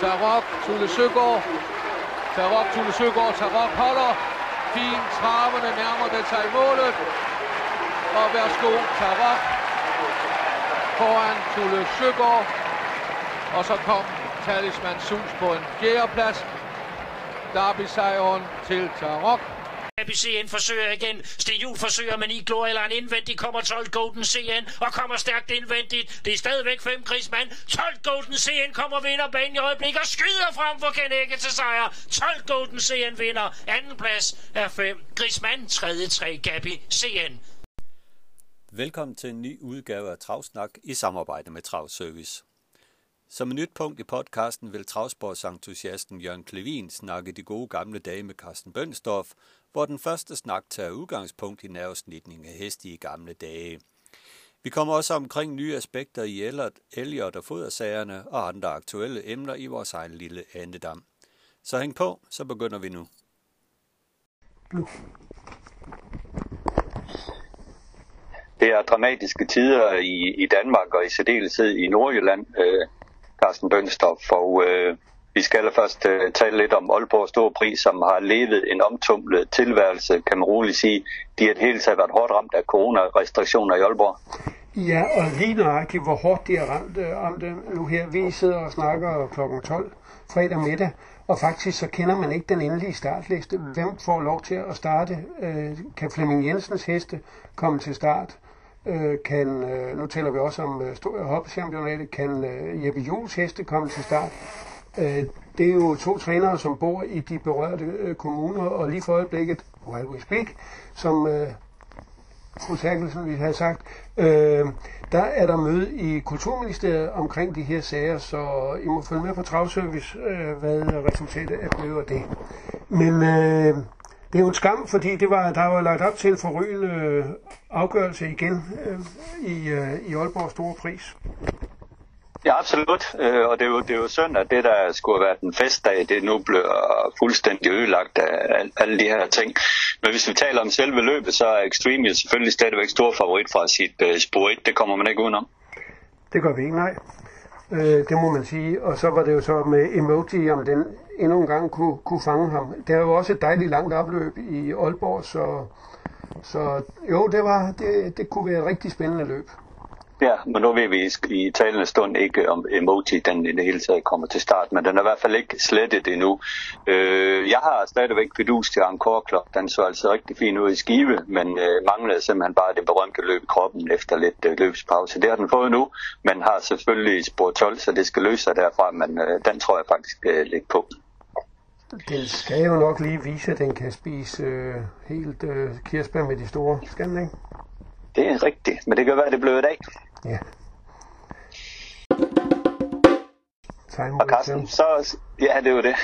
Tarok, Tulle Søgaard. Tarok, Tulle Søgaard. Tarok holder. Fin traverne nærmer det sig målet. Og værsgo, Tarok. Foran Tulle Søgaard. Og så kom Talisman Sus på en fjerdeplads. Derby-sejren til Tarok. ABCN forsøger igen. Sten Juhl forsøger, men i glor eller en indvendig kommer 12 Golden CN og kommer stærkt indvendigt. Det er stadigvæk 5 krigsmand. 12 Golden CN kommer vinder banen i øjeblik og skyder frem for Kenække til sejr. 12 Golden CN vinder. Anden plads er 5 Griezmann. Tredje 3 Gabi CN. Velkommen til en ny udgave af Travsnak i samarbejde med Travservice. Som et nyt punkt i podcasten vil travsportsentusiasten Jørgen Klevin snakke de gode gamle dage med Carsten Bønsdorf, hvor den første snak tager udgangspunkt i nervesnitning af heste i gamle dage. Vi kommer også omkring nye aspekter i Elliot og fodersagerne og andre aktuelle emner i vores egen lille andedam. Så hæng på, så begynder vi nu. Det er dramatiske tider i, i Danmark og i særdeleshed i Nordjylland, øh, Carsten Bønstof, og øh, vi skal først øh, tale lidt om Aalborg Store Pris, som har levet en omtumlet tilværelse, kan man roligt sige. De har helt taget været hårdt ramt af coronarestriktioner i Aalborg. Ja, og lige nøjagtigt, hvor hårdt de har ramt øh, om det nu her. Vi sidder og snakker kl. 12 fredag middag, og faktisk så kender man ikke den endelige startliste. Hvem får lov til at starte? Øh, kan Flemming Jensens heste komme til start? Øh, kan, øh, nu taler vi også om øh, hoppechampionatet, kan øh, Jeppe Jules heste komme til start? Øh, det er jo to trænere, som bor i de berørte øh, kommuner, og lige for øjeblikket, while we speak, som øh, fru Terkelsen vi har sagt, øh, der er der møde i Kulturministeriet omkring de her sager, så I må følge med på Travservice, øh, hvad resultatet er blevet af det. Men øh, det er jo en skam, fordi det var, der var lagt op til en forrygende øh, afgørelse igen øh, i, øh, i Aalborg Store Pris. Ja, absolut. Øh, og det er, jo, det er jo synd, at det, der skulle have været en festdag, det nu bliver fuldstændig ødelagt af alle de her ting. Men hvis vi taler om selve løbet, så er Extreme selvfølgelig stadigvæk stor favorit fra sit øh, spor 1. Det kommer man ikke udenom. Det gør vi ikke, nej. Øh, det må man sige. Og så var det jo så med emoji, om den endnu en gang kunne, kunne fange ham. Det er jo også et dejligt langt opløb i Aalborg, så, så jo, det, var, det, det kunne være et rigtig spændende løb. Ja, men nu ved vi i talende stund ikke, om emoji den i det hele taget kommer til start, men den er i hvert fald ikke slettet endnu. Øh, jeg har stadigvæk pedus til Angkor Club. Den så altså rigtig fin ud i skive, men øh, manglede simpelthen bare det berømte løb i kroppen efter lidt øh, løbspause. Det har den fået nu, men har selvfølgelig spor 12, så det skal løse sig derfra, men øh, den tror jeg faktisk øh, lidt på. Den skal jo nok lige vise, at den kan spise øh, helt øh, kirsebær med de store. Skal den ikke? Det er rigtigt, men det kan være, det blev i dag. Ja. Og Carsten, så, ja, det er jo det.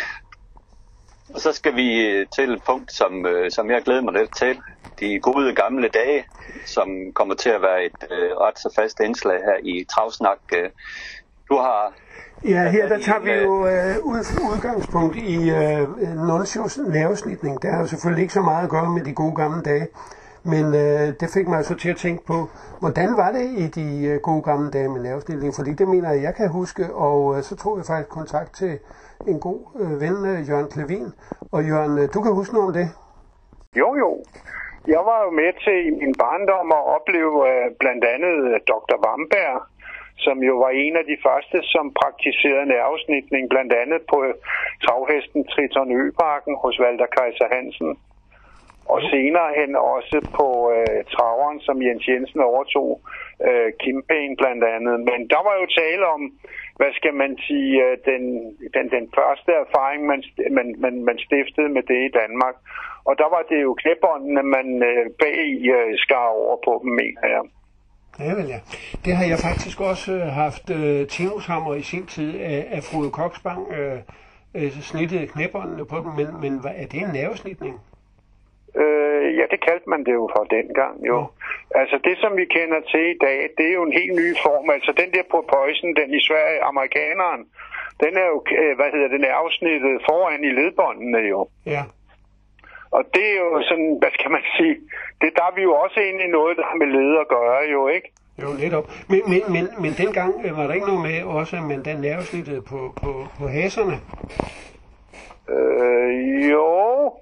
Og så skal vi øh, til et punkt, som, øh, som jeg glæder mig lidt til. De gode gamle dage, som kommer til at være et øh, ret så fast indslag her i Travsnak. Øh, du har... Ja, her der tager vi jo øh, udgangspunkt i øh, Nunzios nervesnitning. Det har jo selvfølgelig ikke så meget at gøre med de gode gamle dage. Men øh, det fik mig så til at tænke på, hvordan var det i de øh, gode gamle dage med nervestilling? Fordi det mener jeg, jeg kan huske, og øh, så tog jeg faktisk kontakt til en god øh, ven, øh, Jørgen Klevin. Og Jørgen, øh, du kan huske noget om det? Jo, jo. Jeg var jo med til i min barndom at opleve øh, blandt andet øh, Dr. Vamberg, som jo var en af de første, som praktiserede nervesnitning, blandt andet på øh, travhesten Triton Øbakken hos Walter Kaiser Hansen og senere hen også på øh, traveren, som Jens Jensen overtog, øh, Kimpain blandt andet. Men der var jo tale om, hvad skal man sige, øh, den, den, den første erfaring, man, man, man, man stiftede med det i Danmark. Og der var det jo knæbåndene, man øh, bag øh, skar over på dem, mener jeg. Ja, vel ja. Det har jeg faktisk også øh, haft øh, Tinushammer i sin tid af, af Frode Koksbang øh, øh, snittet knæbåndene på dem, men, men hvad, er det en nervesnitning? Øh, ja, det kaldte man det jo for dengang, jo. Mm. Altså det, som vi kender til i dag, det er jo en helt ny form. Altså den der på Poison, den i Sverige, amerikaneren, den er jo, øh, hvad hedder den, er afsnittet foran i ledbåndene jo. Ja. Og det er jo sådan, hvad skal man sige, det der er vi jo også inde i noget, der har med led at gøre jo, ikke? Jo, netop. Men, men, men, men dengang øh, var der ikke noget med også, at man da nervesnittede på, på, på haserne? Øh, jo,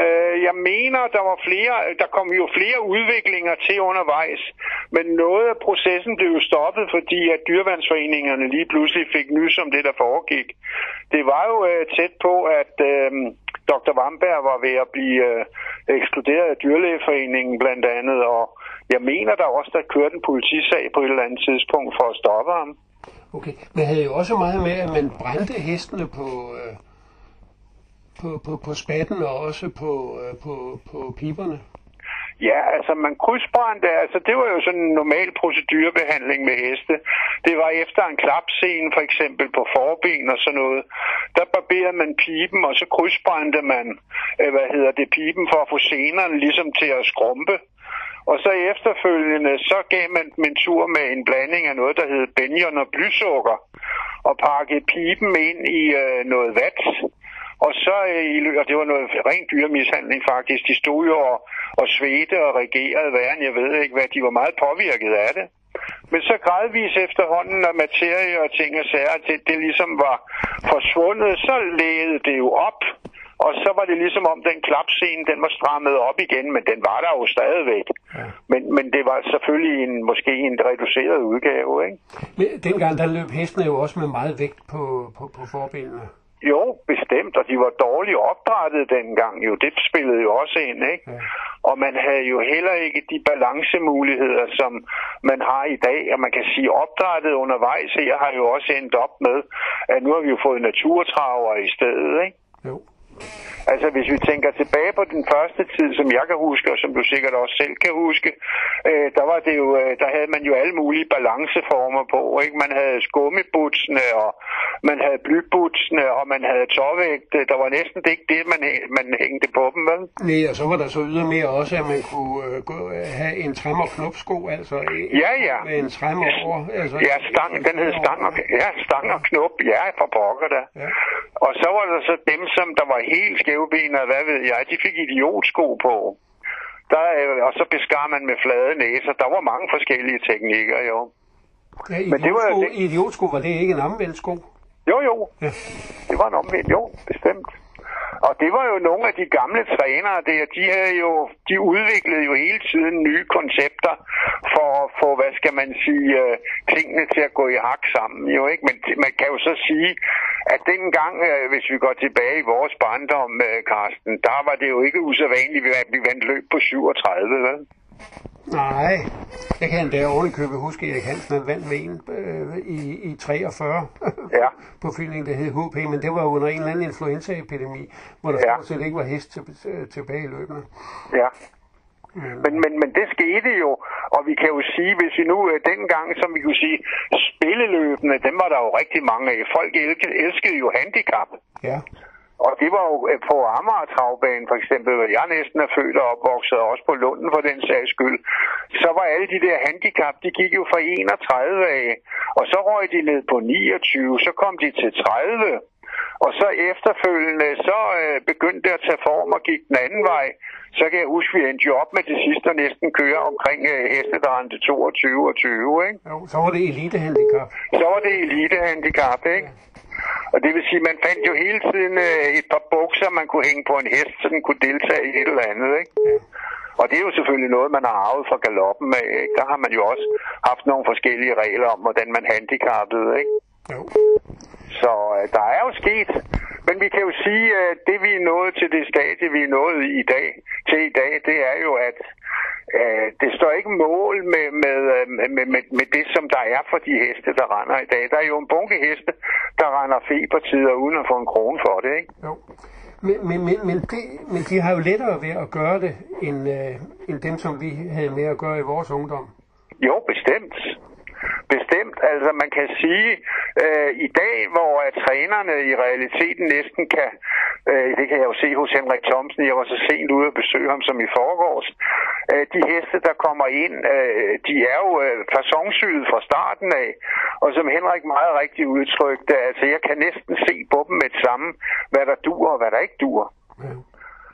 øh, jeg mener, der var flere, der kom jo flere udviklinger til undervejs, men noget af processen blev jo stoppet, fordi at dyrvandsforeningerne lige pludselig fik nys om det, der foregik. Det var jo øh, tæt på, at øh, Dr. Vamberg var ved at blive øh, ekskluderet af dyrlægeforeningen blandt andet, og jeg mener der også, der kørte en politisag på et eller andet tidspunkt for at stoppe ham. Okay, men havde jo også meget med, at man brændte hestene på, øh, på, på, på spatten og også på, øh, på, på piberne. Ja, altså man krydsbrændte, altså det var jo sådan en normal procedurebehandling med heste. Det var efter en klapscene for eksempel på forben og sådan noget. Der barberede man piben, og så krydsbrændte man, øh, hvad hedder det, piben for at få senerne ligesom til at skrumpe. Og så efterfølgende, så gav man dem en tur med en blanding af noget, der hed benjon og blysukker, og pakkede piben ind i øh, noget vat. Og så, øh, og det var noget rent dyremishandling faktisk, de stod jo og, og svedte og regerede værre, jeg ved ikke hvad, de var meget påvirket af det. Men så gradvis efterhånden, når materie og ting og sager, det, det ligesom var forsvundet, så lægede det jo op. Og så var det ligesom om den klapscene, den var strammet op igen, men den var der jo stadigvæk. Ja. Men, men det var selvfølgelig en, måske en reduceret udgave, ikke? Men dengang der løb hestene jo også med meget vægt på, på, på forbenene. Jo, bestemt, og de var dårligt opdrettet dengang jo. Det spillede jo også ind, ikke? Ja. Og man havde jo heller ikke de balancemuligheder, som man har i dag. Og man kan sige, opdrettet undervejs her har jo også endt op med, at nu har vi jo fået naturtraver i stedet, ikke? Altså hvis vi tænker tilbage på den første tid, som jeg kan huske, og som du sikkert også selv kan huske, øh, der var det jo, øh, der havde man jo alle mulige balanceformer på, ikke? Man havde skummibutsene, og man havde blybutsene, og man havde tårvægte. Der var næsten ikke det, man, man hængte på dem, vel? Nej, og så var der så ydermere også, at man kunne øh, gå, have en træm og knopsko, altså en- Ja, ja. med en træm over. Altså, Ja, stang, den hed stang og, ja, stang og knop, ja, for pokker da. Ja. Og så var der så dem, som der var helt skævbenede, hvad ved jeg, de fik idiotsko på. Der, øh, og så beskar man med flade næser. Der var mange forskellige teknikker, jo. Ja, Men det var idiotsko, idiotsko, var det ikke en omvendt sko? Jo, jo. Ja. Det var en omvendt, jo, bestemt. Og det var jo nogle af de gamle trænere der, de havde jo, de udviklede jo hele tiden nye koncepter for at få, hvad skal man sige, øh, tingene til at gå i hak sammen, jo ikke? Men man kan jo så sige, at dengang, øh, hvis vi går tilbage i vores barndom, øh, Karsten, der var det jo ikke usædvanligt, at vi vandt løb på 37, vel? Nej, jeg kan endda ovenikøbet huske, at Erik Hansen han vandt med en øh, i, i 43 Ja. på fyldningen, der hed HP, men det var under en eller anden influenzaepidemi, hvor der Ja. stort set ikke var hest til, til, tilbage i løbende. Ja. Men, men, men det skete jo, og vi kan jo sige, hvis vi nu øh, dengang, som vi kunne sige, spilleløbende, dem var der jo rigtig mange af. Folk elskede, elskede jo handicap. Ja, Og det var jo øh, på Amager Travbanen for eksempel, hvor jeg næsten er født og opvokset, og også på Lunden for den sags skyld. Så var alle de der handicap, de gik jo fra 31 af, og så røg de ned på 29, så kom de til 30. Og så efterfølgende, så øh, begyndte det at tage form og gik den anden vej. Så kan jeg huske, vi endte jo op med det sidste og næsten køre omkring øh, heste, der rendte 22 og 20, ikke? jo, så var det elitehandicap. så var det elitehandicap, ikke? Og det vil sige, man fandt jo hele tiden øh, et par bukser, man kunne hænge på en hest, så den kunne deltage i et eller andet, ikke? Og det er jo selvfølgelig noget, man har arvet fra galoppen af, ikke? Der har man jo også haft nogle forskellige regler om, hvordan man handicappede, ikke? Jo. Så øh, der er jo sket. Men vi kan jo sige, at det vi er nået til det stadie, vi er nået i dag, til i dag, det er jo, at øh, det står ikke mål med, med, øh, med, med, med det, som der er for de heste, der render i dag. Der er jo en bunke heste, der render febertider uden at få en krone for det, ikke? Jo. Men, men, men, men, det, men de har jo lettere ved at gøre det, end, øh, end dem, som vi havde med at gøre i vores ungdom. Jo, bestemt. Bestemt. Altså man kan sige, øh, i dag, hvor at trænerne i realiteten næsten kan, øh, det kan jeg jo se hos Henrik Thomsen, jeg var så sent ude at besøge ham som i forgårs, øh, de heste, der kommer ind, øh, de er jo øh, fasonsyet fra starten af, og som Henrik meget rigtigt udtrykte, altså jeg kan næsten se på dem med det samme, hvad der dur og hvad der ikke dur. Ja.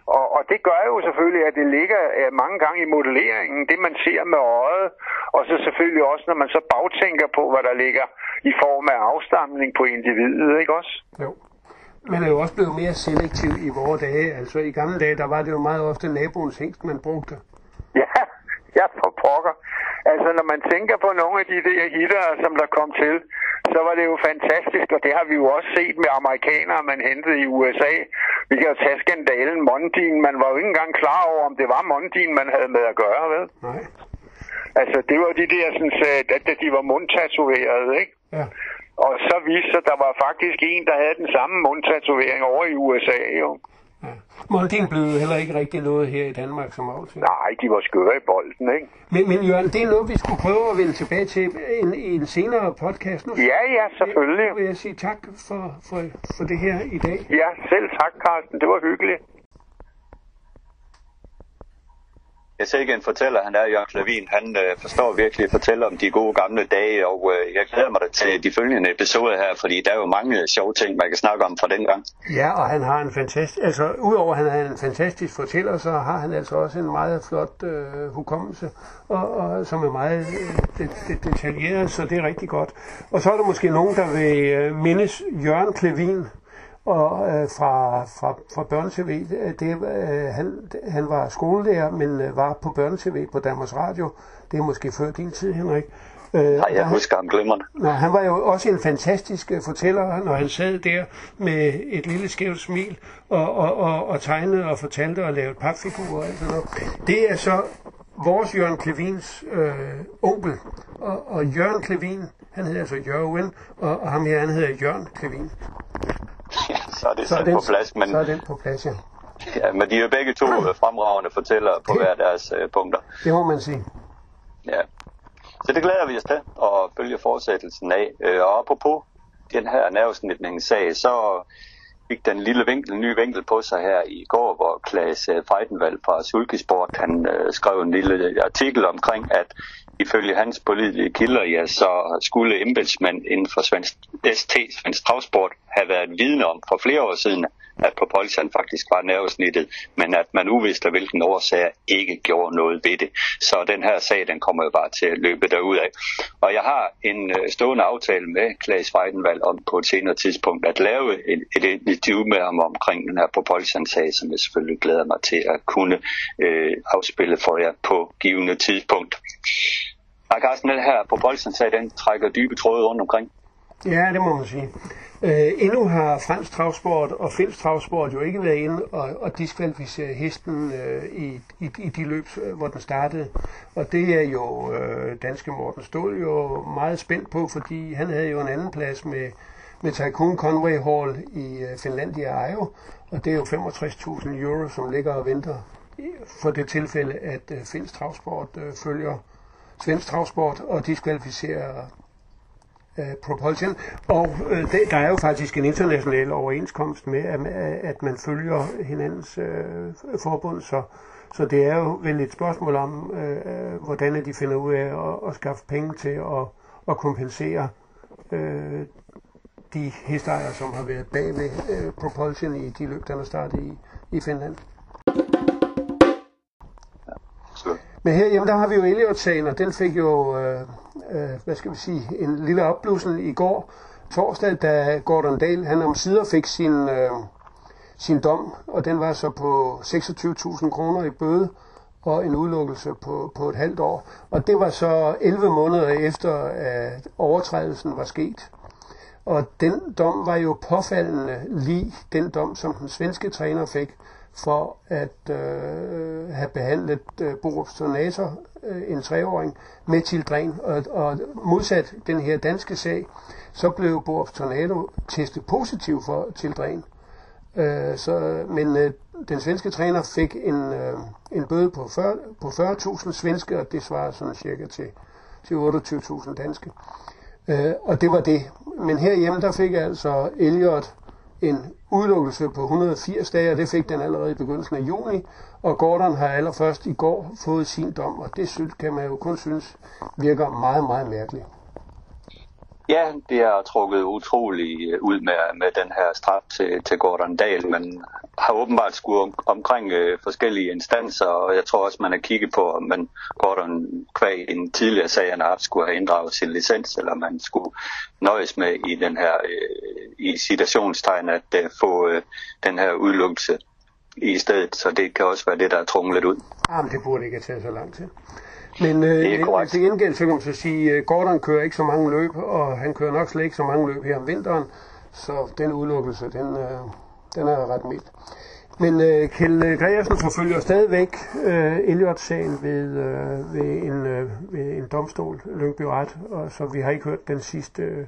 Og, og det gør jo selvfølgelig, at det ligger øh, mange gange i modelleringen, det man ser med øjet, og så selvfølgelig også, når man så bagtænker på, hvad der ligger i form af afstamning på individet, ikke også? Jo. Man er jo også blevet mere selektiv i vores dage. Altså i gamle dage, der var det jo meget ofte naboens hængst, man brugte. Ja, ja for pokker. Altså når man tænker på nogle af de der hitter, som der kom til, så var det jo fantastisk, og det har vi jo også set med amerikanere, man hentede i USA. Vi kan jo tage skandalen Mondin. Man var jo ikke engang klar over, om det var Mondin, man havde med at gøre, vel? Nej. Altså, det var de der, sådan, at de var mundtatoverede, ikke? Ja. Og så viste sig, at der var faktisk en, der havde den samme mundtatovering over i USA, jo. Ja. Mondin blev heller ikke rigtig noget her i Danmark som aftale. Nej, de var skøre i bolden, ikke? Men, men Jørgen, det er noget, vi skulle prøve at vende tilbage til en, i en senere podcast. Nu Ja, ja, selvfølgelig. vil jeg sige tak for, for, for det her i dag. Ja, selv tak, Carsten. Det var hyggeligt. Jeg ser ikke en fortæller, han er Jørgen Klavin. Han øh, forstår virkelig at fortælle om de gode gamle dage, og øh, jeg glæder mig da til de følgende episoder her, fordi der er jo mange sjove ting, man kan snakke om fra den gang. Ja, og han har en fantastisk, altså udover at han er en fantastisk fortæller, så har han altså også en meget flot øh, hukommelse, og, og, som er meget øh, det, det, detaljeret, så det er rigtig godt. Og så er der måske nogen, der vil øh, mindes Jørgen Klevin og øh, fra, fra, fra børnetv. Det, øh, han, han var skolelærer, men øh, var på børnetv på Danmarks Radio. Det er måske før din tid, Henrik. Øh, Nej, jeg husker ham glimrende. Nå, han var jo også en fantastisk øh, fortæller, når han sad der med et lille skævt smil og, og, og, og tegnede og fortalte og lavede papfigurer og sådan noget. Det er så vores Jørgen Klevins øh, onkel. Og, og Jørgen Klevin, han hedder altså Jørgen, og, og ham her, han hedder Jørgen Klevin. Så er det Så er den, på plads, men, så er den på plads, ja. ja, men de er jo begge to fremragende fortællere på hver deres øh, punkter. Det må man sige. Ja. Så det glæder vi os til at følge fortsættelsen af. Øh, Og apropos den her nervesnitningssag, så fik den lille vinkel, ny vinkel på sig her i går, hvor Klaas øh, Feidenvald fra Sulkesport, han øh, skrev en lille artikel omkring, at ifølge hans pålidelige kilder, ja, så skulle embedsmænd inden for svensk, ST, Svensk Travsport, have været vidne om for flere år siden, at Propulsion faktisk var nervesnittet, men at man uvidste af hvilken årsag ikke gjorde noget ved det. Så den her sag, den kommer jo bare til at løbe derud af. Og jeg har en øh, stående aftale med Klaas Weidenvald om på et senere tidspunkt at lave et, et interview med ham omkring den her Propulsion-sag, som jeg selvfølgelig glæder mig til at kunne øh, afspille for jer på givende tidspunkt. Ah, Og Carsten, den her Propulsion-sag, den trækker dybe tråde rundt omkring. Ja, det må man sige. Øh, endnu har fransk travsport og finsk travsport jo ikke været inde og, og diskvalificere hesten øh, i, i, i de løb, øh, hvor den startede. Og det er jo øh, danske Morten Stål jo meget spændt på, fordi han havde jo en anden plads med, med Tycoon Conway Hall i øh, Finlandia Ejo, og det er jo 65.000 euro, som ligger og venter for det tilfælde, at øh, finsk travsport øh, følger svensk travsport og diskvalificerer Øh, Propulsion. Og øh, det, der er jo faktisk en international overenskomst med, at, at man følger hinandens øh, forbund, så, så det er jo vel et spørgsmål om, øh, øh hvordan de finder ud af at, at skaffe penge til at, at kompensere øh, de hestejere, som har været bag ved øh, Propulsion i de løb, der er startet i, i Finland. Men herhjemme, der har vi jo Elliot-sagen, og den fik jo, øh, øh, hvad skal vi sige, en lille opblussen i går, torsdag, da Gordon Dale, han om sider fik sin, øh, sin dom, og den var så på 26.000 kroner i bøde og en udelukkelse på, på et halvt år. Og det var så 11 måneder efter, at overtrædelsen var sket. Og den dom var jo påfaldende lige den dom, som den svenske træner fik for at øh, have behandlet øh, Borup Sonator, øh, en treåring, med tildren. Og, og modsat den her danske sag, så blev Borup Tornado testet positiv for tildren. Øh, så, men øh, den svenske træner fik en, øh, en bøde på 40 på 40.000 svenske, og det svarer sådan cirka til, til 28.000 danske. Øh, og det var det. Men herhjemme, der fik altså Elliot en udelukkelse på 180 dage, og det fik den allerede i begyndelsen af juni. Og Gordon har allerførst i går fået sin dom, og det synes, kan man jo kun synes virker meget, meget mærkeligt. Ja, det har trukket utrolig øh, ud med, med den her straf til, til Gordon Dahl, men har åbenbart skulle om, omkring øh, forskellige instanser, og jeg tror også, man har kigget på, om man Gordon kvæg en tidligere sag, han har haft, skulle have inddraget sin licens, eller man skulle nøjes med i den her øh, i citationstegn at øh, få øh, den her udelukkelse i stedet, så det kan også være det, der er trunget lidt ud. Jamen, det burde ikke tage så lang tid. Men øh, Det er men korrekt. til gengæld så kan man så sige, at Gordon kører ikke så mange løb, og han kører nok slet ikke så mange løb her om vinteren, så den udelukkelse, den, øh, den er ret mild. Men øh, Kjeld Gregersen forfølger stadigvæk øh, Elliot-sagen ved, øh, ved, en, øh, ved en domstol, Lyngby Ret, og så vi har ikke hørt den sidste, øh,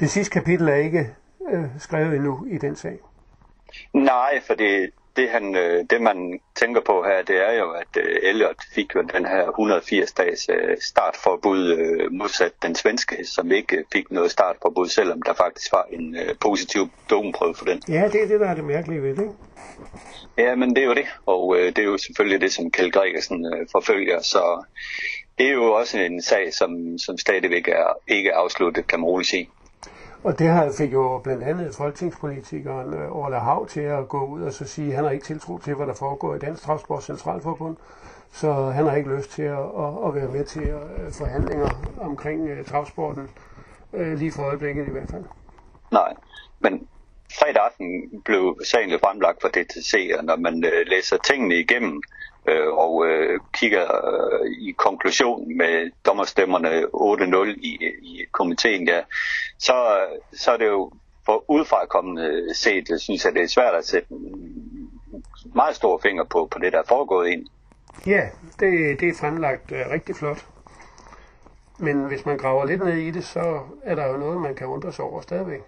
det sidste kapitel er ikke øh, skrevet endnu i den sag. Nej, for det, det, han, øh, det man tænker på her, det er jo, at øh, Elliot fik jo den her 180-dages øh, startforbud øh, modsat den svenske, som ikke øh, fik noget startforbud, selvom der faktisk var en øh, positiv domprøve for den. Ja, det er det, der er det mærkelige ved det? Ja, men det er jo det, og øh, det er jo selvfølgelig det, som Kjeld Gregersen øh, forfølger, så det er jo også en sag, som, som stadigvæk er ikke er afsluttet, kan man roligt sige. Og det har fik jo blandt andet folketingspolitikeren øh, Orla Hav til at gå ud og så sige, at han har ikke tiltro til, hvad der foregår i Dansk Transport Centralforbund, så han har ikke lyst til at, at, at være med til øh, forhandlinger omkring øh, uh, travsporten, lige for øjeblikket i hvert fald. Nej, men fredag aften blev sagen jo fremlagt for DTC, og når man læser tingene igennem øh, og øh, kigger øh, i konklusionen med dommerstemmerne 8-0 i, i komiteen, ja, så, så er det jo for udefrakommende øh, set, jeg synes jeg, det er svært at sætte en meget stor finger på, på det, der er foregået ind. Ja, det, det er fremlagt øh, rigtig flot. Men hvis man graver lidt ned i det, så er der jo noget, man kan undre sig over stadigvæk.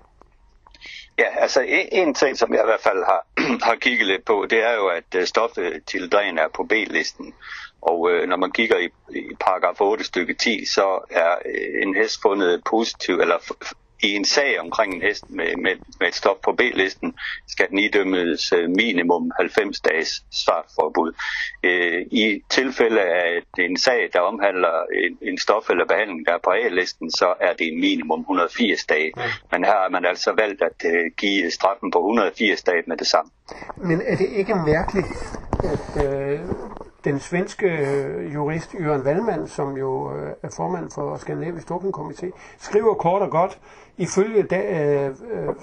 Ja, altså en, en ting, som jeg i hvert fald har, har kigget lidt på, det er jo, at øh, stoffet til dræn er på B-listen. Og øh, når man kigger i, i paragraf 8 stykke 10, så er øh, en hest fundet positiv, eller f- i en sag omkring en hest med, med, med et stof på B-listen, skal den idømmes øh, minimum 90 dages startforbud. Øh, I tilfælde af en sag, der omhandler en, en stof eller behandling, der er på A-listen, så er det minimum 180 dage. Men her har man altså valgt at øh, give straffen på 180 dage med det samme. Men er det ikke mærkeligt, at øh, den svenske øh, jurist Jørgen Wallmann, som jo øh, er formand for Skandinavisk Dopingkomité, skriver kort og godt, ifølge da, øh, øh,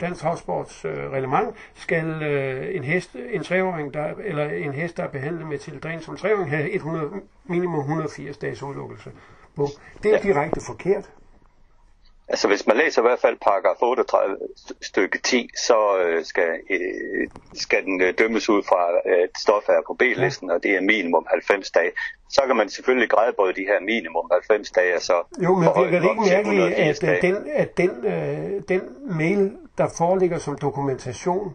Dansk Travsports øh, reglement, skal øh, en hest, en treåring, der, eller en hest, der er behandlet med tildren som treåring, have 100, minimum 180 dages udelukkelse. Bum. Det er direkte forkert. Altså hvis man læser i hvert fald paragraf 38 st- stykke 10, så øh, skal, øh, skal den øh, dømmes ud fra, at stof er på B-listen, og det er minimum 90 dage. Så kan man selvfølgelig grædebøje de her minimum 90 dage, så Jo, men det dem ikke mærkeligt, 180 at, den, at den, øh, den mail, der foreligger som dokumentation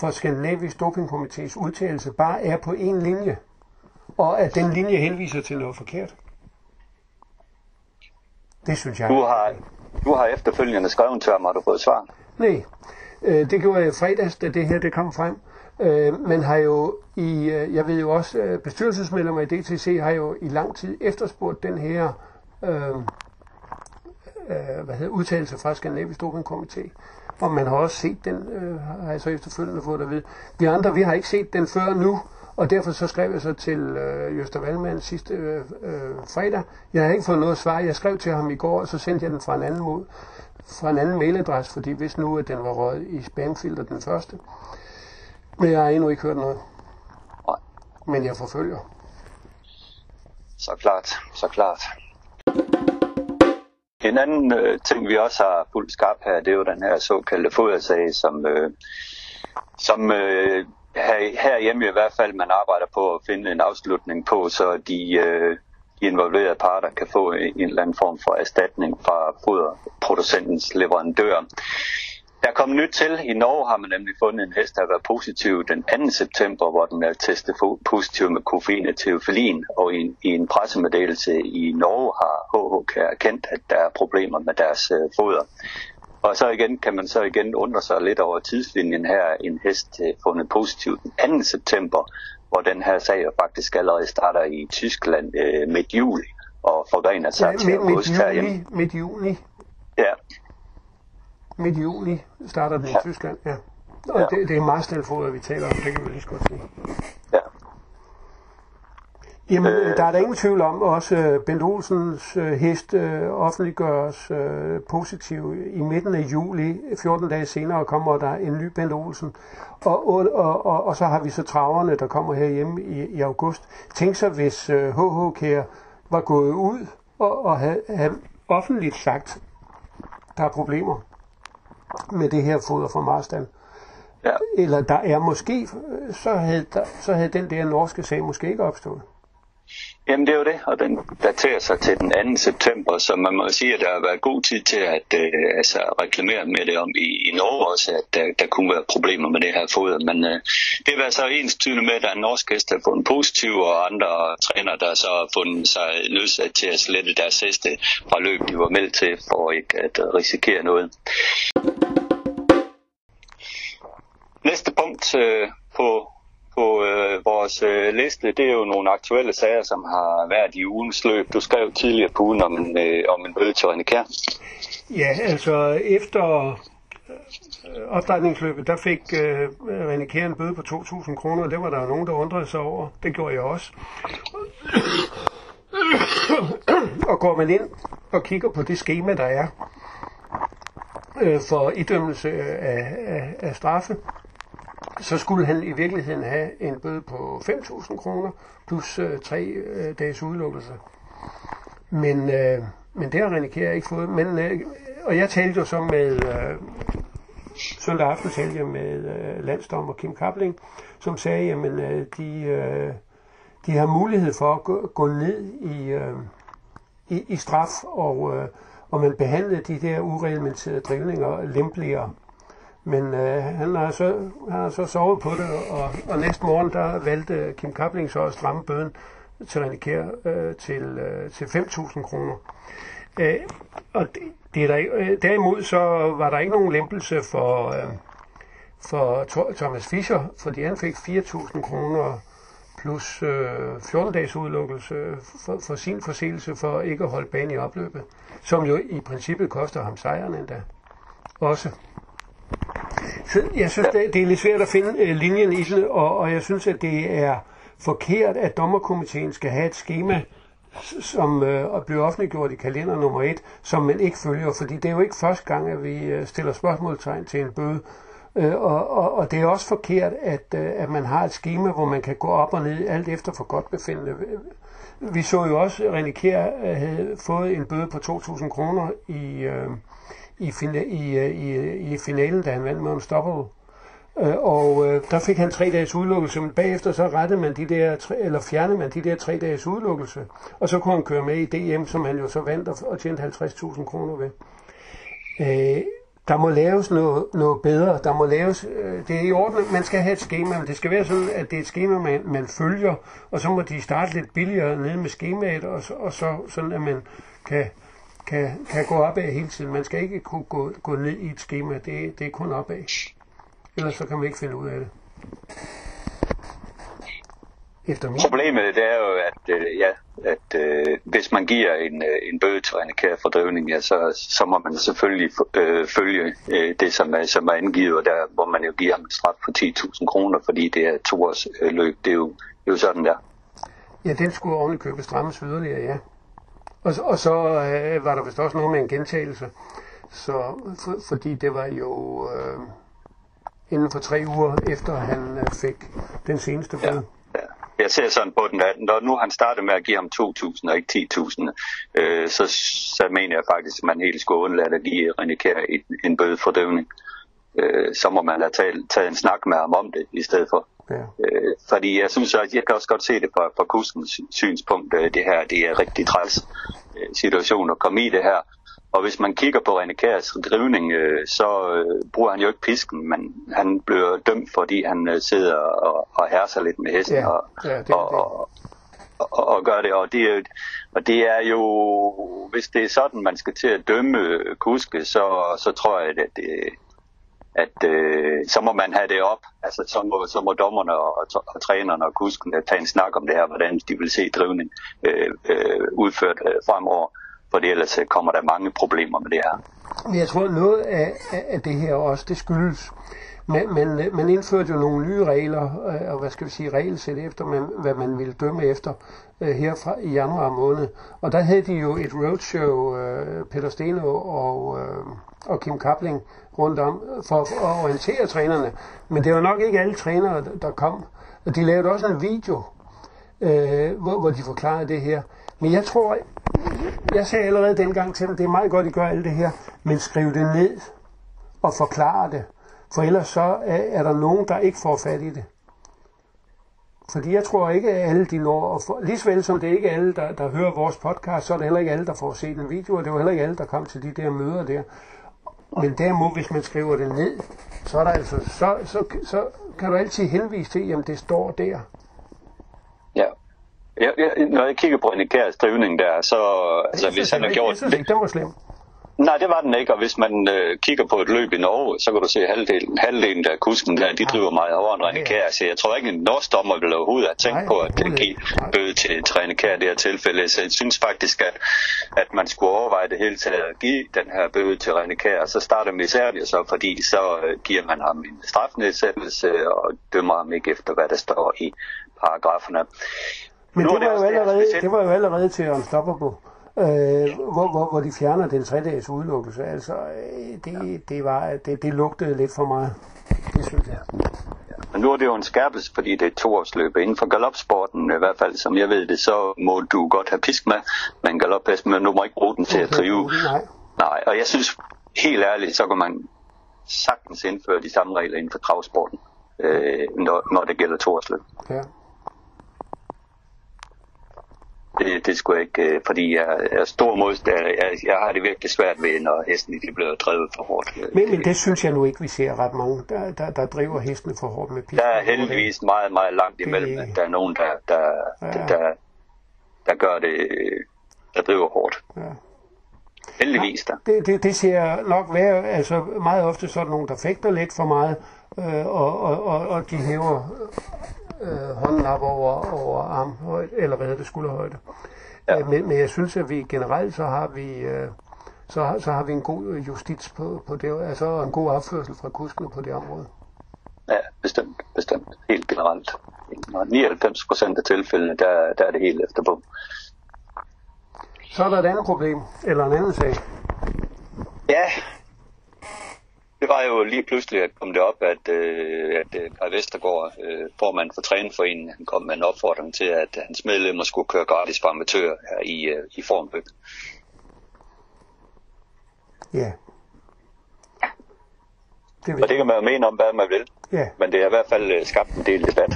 for Skandinavisk Dopingkomités udtalelse, bare er på en linje, og at den linje henviser til noget forkert? Det synes jeg. Du har, du har efterfølgende skrevet til ham, har du fået svar? Nej, øh, det gjorde jeg i fredags, da det her det kom frem. Øh, man har jo i, øh, jeg ved jo også, øh, bestyrelsesmedlemmer i DTC har jo i lang tid efterspurgt den her øh, øh, hvad hedder, udtalelse fra Skandinavisk Dopingkomité. Og man har også set den, øh, har jeg så efterfølgende fået at vide. Vi andre, vi har ikke set den før nu, og derfor så skrev jeg så til øh, Jøster Valmann sidste øh, øh, fredag. Jeg har ikke fået noget svar. Jeg skrev til ham i går, og så sendte jeg den fra en anden mod, fra en anden mailadresse, fordi hvis nu, at den var røget i spamfilter den første. Men jeg har endnu ikke hørt noget. Men jeg forfølger. Så klart, så klart. En anden øh, ting, vi også har fuldt skarp her, det er jo den her såkaldte fodersag, som, øh, som øh, her, herhjemme i hvert fald man arbejder på at finde en afslutning på, så de, øh, de involverede parter kan få en eller anden form for erstatning fra foderproducentens leverandør. Der er kommet nyt til. I Norge har man nemlig fundet en hest, der har været positiv den 2. september, hvor den er testet positiv med koffein og teofilin. Og i, i en pressemeddelelse i Norge har HHK erkendt, at der er problemer med deres øh, foder. Og så igen kan man så igen undre sig lidt over tidslinjen her. En hest øh, fundet positiv den 2. september, hvor den her sag faktisk allerede starter i Tyskland øh, midt juli og forgrener sig Ja, til midt, midt, august herhjemme. juni, midt juni. Ja. Midt i juli starter den i Ja. Tyskland, ja. Og Ja. det, det er Marstal-foder, vi taler om, det kan vi lige så godt sige. Ja. Jamen, Øh, der er der ingen tvivl om, også øh, Bent Olsens øh, hest øh, offentliggøres øh, positiv i midten af juli. 14 dage senere kommer der en ny Bent Olsen. Og, og, og, og, og så har vi så traverne, der kommer herhjemme i, i august. Tænk så, hvis øh, HH Kær var gået ud og, og havde, havde offentligt sagt, der er problemer med det her foder fra Marstal. Ja. Eller der er måske, øh, så havde, der, så havde den der norske sag måske ikke opstået. Jamen det er jo det, og den daterer sig til den 2. september, så man må sige, at der har været god tid til at øh, altså, reklamere med det om i, i Norge også, at der, der kunne være problemer med det her foder. Men øh, det var så ens tydende med, at der er en norsk hest, der har fundet positiv, og andre træner, der så har fundet sig nødsat til at slette deres heste fra løb, de var meldt til, for ikke at risikere noget. Næste punkt øh, på, på øh, vores øh, liste, det er jo nogle aktuelle sager, som har været i ugens løb. Du skrev tidligere på ugen om en, øh, om en bøde til René Kær. Ja, altså efter øh, opdrætningsløbet, der fik øh, René Kjær en bøde på 2.000 kroner, og det var der nogen, der undrede sig over. Det gjorde jeg også. og går man ind og kigger på det schema, der er øh, for idømmelse af, af, af straffe, så skulle han i virkeligheden have en bøde på 5.000 kroner plus øh, tre øh, dages udelukkelse. Men, øh, men det har René Kjær ikke fået. Men, øh, og jeg talte jo så med, øh, søndag aften talte jeg med øh, landsdommer Kim Kapling, som sagde, at øh, de, øh, de har mulighed for at gå, gå ned i, øh, i, i straf, og, øh, og man behandlede de der ureglementerede drivninger lempeligere. Men øh, han, har så, han har så sovet på det, og, og næste morgen der valgte Kim Kapling så at stramme bøden til René Kjær øh, til, øh, til 5.000 kroner. Øh, og det, det er der, øh, derimod så var der ikke nogen lempelse for, øh, for Thor- Thomas Fischer, fordi han fik 4.000 kroner plus øh, 14 dages udelukkelse for, for sin forseelse for ikke at holde banen i opløbet, som jo i princippet koster ham sejren endda. Også. Så jeg synes, det, det er lidt svært at finde øh, linjen i det, og, og jeg synes, at det er forkert, at dommerkomiteen skal have et schema, som øh, bliver offentliggjort i kalender nummer et, som man ikke følger, fordi det er jo ikke første gang, at vi øh, stiller spørgsmålstegn til en bøde. Øh, og, og, og det er også forkert, at, øh, at man har et schema, hvor man kan gå op og ned alt efter for godt befindende. Vi så jo også, at René Kjær øh, havde fået en bøde på 2.000 kroner i, øh, i, fina- i, øh, i, i finalen, da han vandt med Unstoppable. Øh, og øh, der fik han tre dages udelukkelse, men bagefter så rettede man de der, tre, eller fjernede man de der tre dages udelukkelse, og så kunne han køre med i DM, som han jo så vandt og, og tjente 50.000 kroner ved. Øh, der må laves noget, noget bedre. Der må laves, øh, det er i orden, man skal have et schema, men det skal være sådan, at det er et schema, man, man følger, og så må de starte lidt billigere nede med skemaet, og så, og så sådan, at man kan, kan, kan gå opad hele tiden. Man skal ikke kunne gå, gå ned i et schema, det, det er kun opad. Ellers så kan man ikke finde ud af det. Efter min. Problemet det er jo, at, øh, ja, at øh, hvis man giver en, øh, en bøde til René Kjær for drivning, ja, så, så må man selvfølgelig øh, følge øh, det, som er, som er angivet, og der hvor man jo giver ham en straf på 10.000 kroner, fordi det er to års øh, løb. Det er jo, det er jo sådan der. Ja, den skulle oven i købet strammes yderligere, ja. Og, og så øh, var der vist også noget med en gentagelse. Så, for, fordi det var jo øh, inden for tre uger efter han øh, fik den seneste bøde. Ja. Jeg ser sådan på den, at når nu han startede med at give ham 2.000 og ikke 10.000, øh, så, så mener jeg faktisk, at man helt skulle undlade at give René Kjær en, en bøde for. Øh, så må man have taget, taget en snak med ham om det i stedet for. Ja. Øh, fordi jeg synes, at jeg kan også godt se det fra, fra kuskens synspunkt. Øh, det her det er rigtig træls øh, situation at komme i det her. Og hvis man kigger på René Kjærs drivning, øh, så øh, bruger han jo ikke pisken, men han bliver dømt, fordi han øh, sidder og, og herser lidt med hesten Ja, og, ja, det og, det. og, og, og gør det. Og det, er, jo- og det er jo, hvis det er sådan, man skal til at dømme kuske, så, så tror jeg, at det, at øh, så må man have det op. Altså, så må, så må dommerne og, og, og trænerne og kuskene øh, tage en snak om det her, hvordan de vil se drivning øh, øh, udført øh, fremover. For ellers øh, kommer der mange problemer med det her. Men jeg tror, noget af, af det her også, det skyldes, men, men man indførte jo nogle nye regler, øh, og hvad skal vi sige, regelsæt efter, man, hvad man ville dømme efter øh, her fra i januar måned. Og der havde de jo et roadshow, øh, Peter Steno og, øh, og Kim Kapling rundt om, for at orientere trænerne. Men det var nok ikke alle trænere, der kom. Og de lavede også en video, øh, hvor, hvor de forklarede det her. Men jeg tror, jeg sagde allerede dengang til dem, det er meget godt, at I gør alt det her, men skriv det ned og forklare det. For ellers så er der nogen, der ikke får fat i det. Fordi jeg tror ikke, at alle de når, og for, lige så vel som det er ikke alle, der, der hører vores podcast, så er det heller ikke alle, der får set en video, og det var heller ikke alle, der kom til de der møder der. Men derimod, hvis man skriver det ned, så, er der altså, så, så, så kan du altid henvise til, jamen det står der. Ja. Ja, ja, når jeg kigger på en Kærs drivning der, så altså, hvis han har gjort... Jeg synes ikke, den var slem. Nej, det var den ikke, og hvis man øh, kigger på et løb i Norge, så kan du se halvdelen, halvdelen der kusken der, de driver meget hårdere end René Kjær, så jeg tror ikke, en norsk dommer vil overhovedet have tænkt Nej, på at overhovedet give bøde til, til René Kjær i det her tilfælde, så jeg synes faktisk, at, at man skulle overveje det hele taget at give den her bøde til René Kjær, og så starter med Serbia så, fordi så øh, giver man ham en strafnedsættelse og dømmer ham ikke efter, hvad der står i paragraferne. Men Nu det det var, jo det her allerede, det var jo allerede til Unstoppable, øh, hvor, hvor, hvor de fjerner den tre dages udelukkelse. Altså, øh, det, det, var, det, det lugtede lidt for meget. Det synes jeg. Men nu er det jo en skærpelse, fordi det er et toårsløb. Inden for galopsporten, i hvert fald som jeg ved det, så må du godt have pisk med, med en galophest, men du må ikke bruge den til at drive. Nej. Nej, og jeg synes helt ærligt, så kan man sagtens indføre de samme regler inden for travsporten, øh, når, når det gælder toårsløb. Ja. Det, det skulle jeg ikke, øh, fordi jeg er stor modstander. Jeg, jeg har det virkelig svært ved, når hesten de bliver drevet for hårdt. Men, men det synes jeg nu ikke, vi ser ret mange, der, der, der driver hestene for hårdt med pisk. Der er heldigvis meget, meget langt imellem, at der er nogen, der, der, Ja. der, der, der gør det, der driver hårdt. Ja. Heldigvis der. Det, det, det ser nok være, altså meget ofte så er der nogen, der fægter lidt for meget, øh, og, og, og, og de hæver øh, hånden op over, over armhøjde, eller hvad hedder det, skulderhøjde. Ja. Øh, men, men jeg synes, at vi generelt så har vi, øh, så, har- så har vi en god justits på, på det, altså en god opførsel fra kuskene på det område. Ja, bestemt, bestemt. Helt generelt. Og 99 procent af tilfældene, der, der er det helt efter bum. Så er der et andet problem, eller en anden sag. Ja, det var jo lige pludselig at komme det op, at, øh, at øh, Kai Vestergaard, øh, formand for Trænerforeningen, han kom med en opfordring til, at hans medlemmer skulle køre gratis for amatører her i, øh, i formløb. Ja. Det Og ved det kan man jo mene om, hvad man vil. Ja. Men det har i hvert fald øh, skabt en del debat.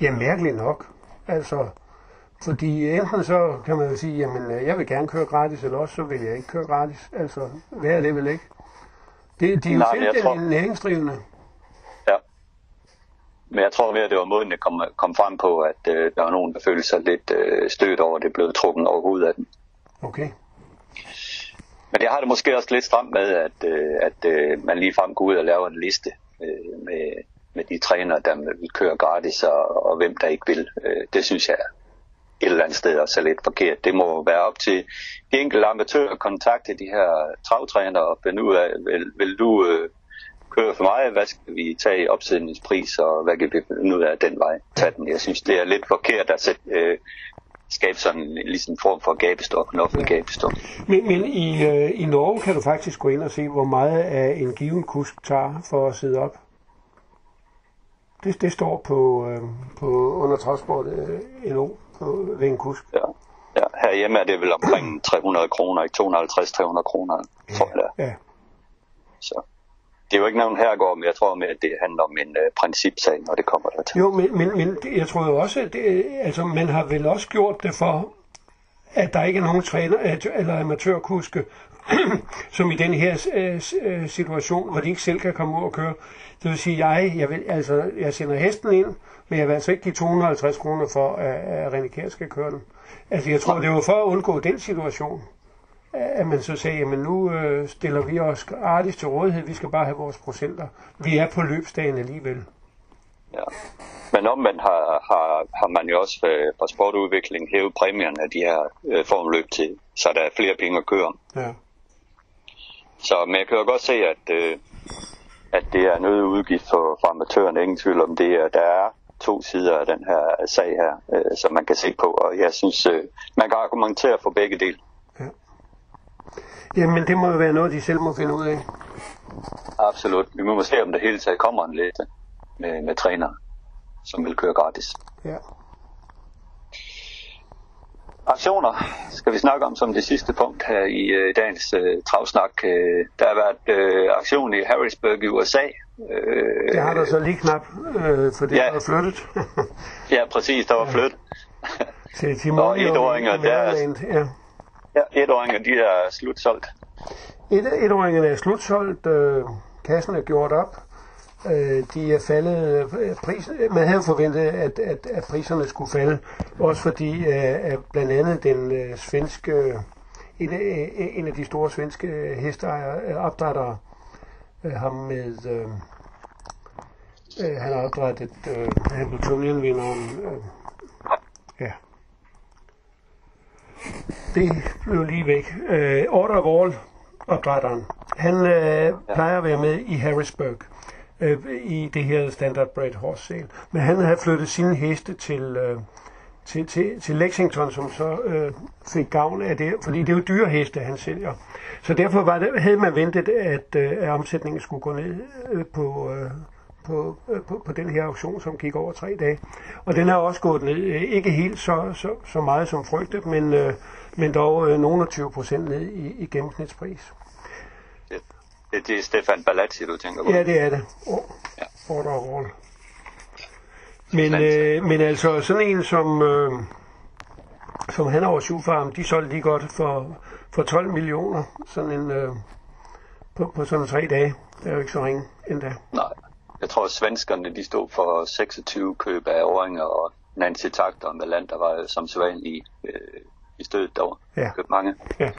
Ja, mærkeligt nok. Altså, fordi enten så kan man jo sige, jamen øh, jeg vil gerne køre gratis, eller også så vil jeg ikke køre gratis. Altså, hvad er det vel ikke? Det, de er jo Nej, selvstændige næringsdrivende. Ja. Men jeg tror mere, det var måden, det kom, kom frem på, at øh, der var nogen, der følte sig lidt øh, stødt over, at det blev trukket over hovedet af dem. Okay. Men jeg har det måske også lidt stramt med, at, øh, at øh, man ligefrem går ud og laver en liste øh, med, med de trænere, der vil køre gratis, og, og hvem der ikke vil. Øh, det synes jeg et eller andet sted også er lidt forkert. Det må være op til de enkelte amatører at kontakte de her travtrænere og finde ud af, vil, vil du øh, køre for mig, hvad skal vi tage i opsætningspris, og hvad kan vi finde ud af den vej? Tage den. Jeg synes, det er lidt forkert at sætte, øh, skabe sådan en ligesom form for gabestok, en offentlig gabestok. Men, men i, øh, i Norge kan du faktisk gå ind og se, hvor meget af en given kusk tager for at sidde op. Det, det står på, øh, på under transport øh, NO ved en kusk. Ja. ja. Herhjemme er det vel omkring 300 kroner, ikke 250-300 kroner, tror jeg det er. Ja. Så det er jo ikke nogen herregård, men jeg tror med, at det handler om en uh, principsag, når det kommer dertil. Jo, men, men, men jeg tror jo også, at det, altså, man har vel også gjort det for, at der ikke er nogen træner at- eller amatørkuske, som i den her øh, øh, situation, hvor de ikke selv kan komme ud og køre. Det vil sige, jeg, jeg, vil, altså, jeg sender hesten ind, men jeg vil altså ikke give 250 kroner for, at, at René Kjær skal køre den. Altså, jeg tror, det var for at undgå den situation, at man så sagde, jamen nu øh, stiller vi os gratis til rådighed, vi skal bare have vores procenter. Vi er på løbsdagen alligevel. Ja. Men omvendt har, har, har man jo også øh, fra sportudvikling hævet præmierne af de her øh, formløb til, så der er flere penge at køre om. Ja. Så, men jeg kan jo godt se, at, øh, at det er noget udgift for, for amatørerne. Ingen tvivl om det. Og der er to sider af den her sag her, øh, som man kan se på. Og jeg synes, øh, man kan argumentere for begge dele. Jamen, det må jo være noget, de selv må finde ud af. Absolut. Vi må se, om det hele taget kommer en liste med, med trænere, som vil køre gratis. Ja. Aktioner skal vi snakke om som det sidste punkt her i øh, dagens øh, travsnak. Øh, der har været øh, aktion i Harrisburg i USA. Øh, Det har der så lige knap, øh, for det Ja. er flyttet Ja, præcis, der var flyttet. til Tim Og etåringer, der er- Ja. Ja, etåringer, de er slutsolgt. Et, etåringerne er slutsolgt, øh, kassen er gjort op, øh, de er faldet, øh, pris, man havde forventet, at, at, at priserne skulle falde, også fordi øh, at blandt andet den øh, svenske, en af, øh, en af de store svenske hesteejere, opdrættere, øh, ham med, øh, øh, han har opdrættet øh, Hamiltonian-vinderen, øh, ja, det blev lige væk. Øh, Order of All, opdrætteren, han øh, plejer at være med i Harrisburg øh, i det her standardbred Horse Sale. Men han havde flyttet sine heste til, øh, til, til, til Lexington, som så øh, fik gavn af det, fordi det er jo dyre heste, han sælger. Så derfor var det, havde man ventet, at, øh, at omsætningen skulle gå ned øh, på, øh, på, øh, på, på den her auktion, som gik over tre dage. Og den har også gået ned, øh, ikke helt så, så, så meget som frygtet, men, øh, men dog øh, nogle 20 procent ned i, i gennemsnitspris. Det, det er Stefan Balazzi, du tænker på. Ja, det er det. Oh, Ja. Order of all. Men, øh, men altså, sådan en som, øh, som han over Farm, de solgte lige godt for, for 12 millioner, sådan en, øh, på, på sådan tre dage. Det er jo ikke så ringe endda. Nej. Jeg tror, at svenskerne de stod for 26 køb af åringer, og Nancy Takter med land, der var som sædvanligt i, øh, i stødet derovre. Ja. Købt mange. Ja.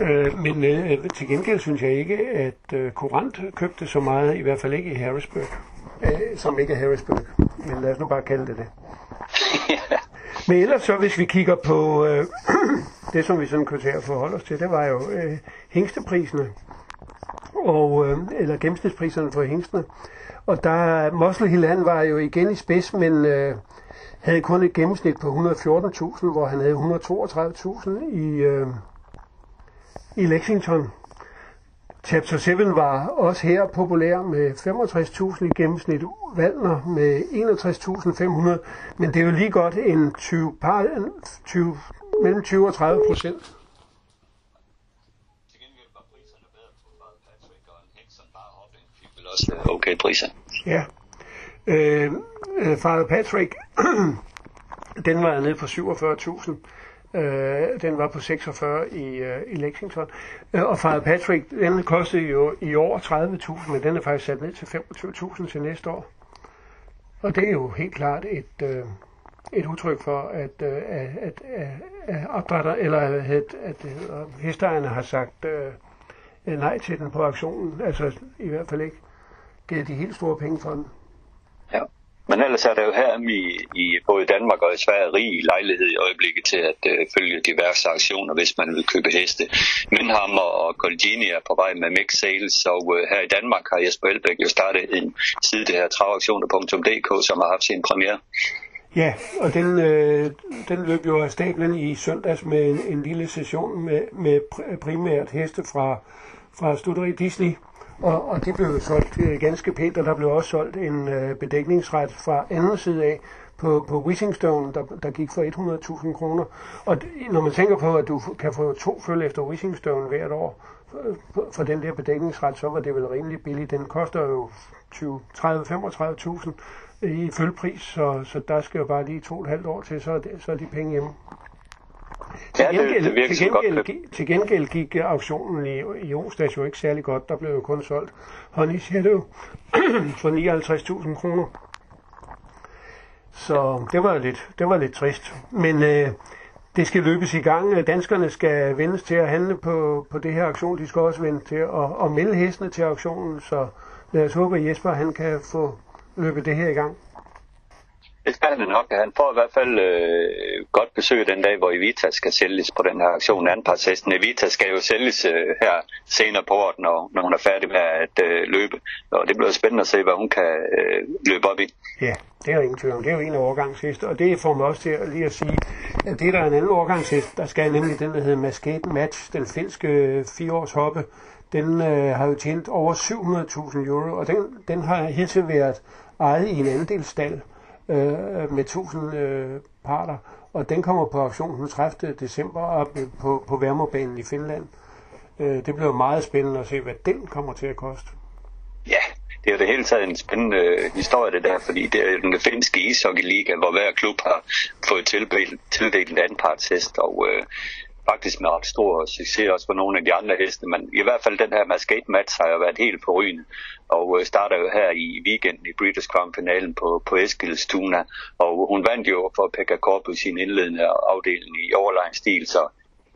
Øh, men øh, til gengæld synes jeg ikke, at øh, Courant købte så meget, i hvert fald ikke i Harrisburg. Øh, som ikke er Harrisburg, men lad os nu bare kalde det det. Men ellers så, hvis vi kigger på øh, det, som vi sådan kunne tage at forholde os til, det var jo øh, hængstepriserne, og, øh, eller gennemsnitspriserne for hængstene. Og der, Muscle Hill, han var jo igen i spids, men øh, havde kun et gennemsnit på 114.000, hvor han havde 132.000 i, øh, i Lexington. Chapter 7 var også her populær med 65.000 i gennemsnit, Valner med 61.500, men det er jo lige godt en 20, par, en 20, mellem 20 og 30 procent. Også øh, okay priser. Ja. Øh, øh, Father Patrick, den var nede på 47.000. Øh, den var på 46 i, øh, i Lexington. Øh, og Father Patrick, den kostede jo i år 30.000, men den er faktisk sat ned til 25.000 til næste år. Og det er jo helt klart et, øh, et udtryk for, at, øh, at, at, at opdrætter, eller at, at, at hesteejerne har sagt øh, nej til den på auktionen. Altså i hvert fald ikke givet de helt store penge for den. Men ellers er der jo her i, i både Danmark og i Sverige rig lejlighed i øjeblikket til at øh, følge diverse aktioner, hvis man vil købe heste. Mindhammer og Golgini er på vej med mix sales, og øh, her i Danmark har Jesper Elbæk jo startet en side, det her travauktioner.dk, som har haft sin premiere. Ja, og den, øh, den løb jo af stablen i søndags med en, en lille session med, med primært heste fra, fra Studeri Disney. Og, og det blev solgt øh, ganske pænt, og der blev også solgt en øh, bedækningsret fra anden side af på, på Wishingstone, der, der gik for 100.000 kroner. Og det, når man tænker på, at du kan få to følge efter Wishingstone hvert år for, for, den der bedækningsret, så var det vel rimelig billigt. Den koster jo 20, 30, 35.000 i følpris, så, så der skal jo bare lige to og et halvt år til, så er, det, så er de penge hjemme. Til Ja, det- gengæld, det virker til gengæld, køb. gi- til gengæld gik auktionen i, i onsdags jo ikke særlig godt. Der blev jo kun solgt Honey Shadow for 59.000 kroner. Så det var lidt, det var lidt trist. Men øh, det skal løbes i gang. Danskerne skal vendes til at handle på, på det her auktion. De skal også vende til at, at melde hestene til auktionen. Så lad os håbe, at Jesper han kan få løbet det her i gang det skal han nok. Han får i hvert fald øh, godt besøg den dag, hvor Evita skal sælges på den her aktion anpartshesten. Evita skal jo sælges øh, her senere på året, når, når hun er færdig med at øh, løbe. Og det bliver spændende at se, hvad hun kan øh, løbe op i. Ja, det er jo ingen tvivl om. Det er jo en af overgangsheste, og det får mig også til at lige at sige, at det der er en anden overgangshest, der skal nemlig den, der hedder Mascate Match, den finske øh, fireårshoppe, den øh, har jo tjent over 700.000 euro, og den, den har hidtil været ejet i en andelsstald øh, med 1000 øh, parter, og den kommer på auktion den 30. december op øh, på, på Værmerbanen i Finland. Øh, det bliver meget spændende at se, hvad den kommer til at koste. Ja, det er jo det hele taget en spændende øh, historie, det der, fordi det er den finske ishockey-liga, hvor hver klub har fået tildelt, tildelt en anpartshest, og øh, faktisk med ret stor succes også for nogle af de andre heste, men i hvert fald den her Mascate Match har jo været helt forrygende, og øh, starter jo her i weekenden i British Crown finalen på, på Eskilstuna, og hun vandt jo for Pekka Korp i sin indledende afdeling i overlegen stil, så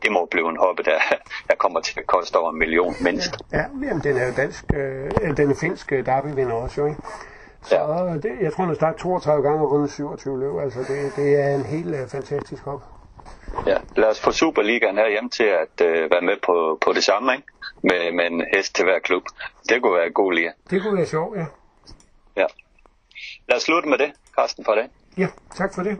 det må blive en hoppe, der, der kommer til at koste over en million mindst. Ja, ja jamen, den er jo dansk, øh, den er finsk øh, derby-vinder også, jo, ikke? Så ja. det, jeg tror, den startet 32 gange og vundet 27 løb. Altså, det, det er en helt uh, fantastisk hop. Ja, lad os få Superligaen her hjem til at uh, være med på, på det samme, ikke? Med, med en hest til hver klub. Det kunne være en god lige. Det kunne være sjovt, ja. Ja. Lad os slutte med det, Carsten, for det. Ja, tak for det.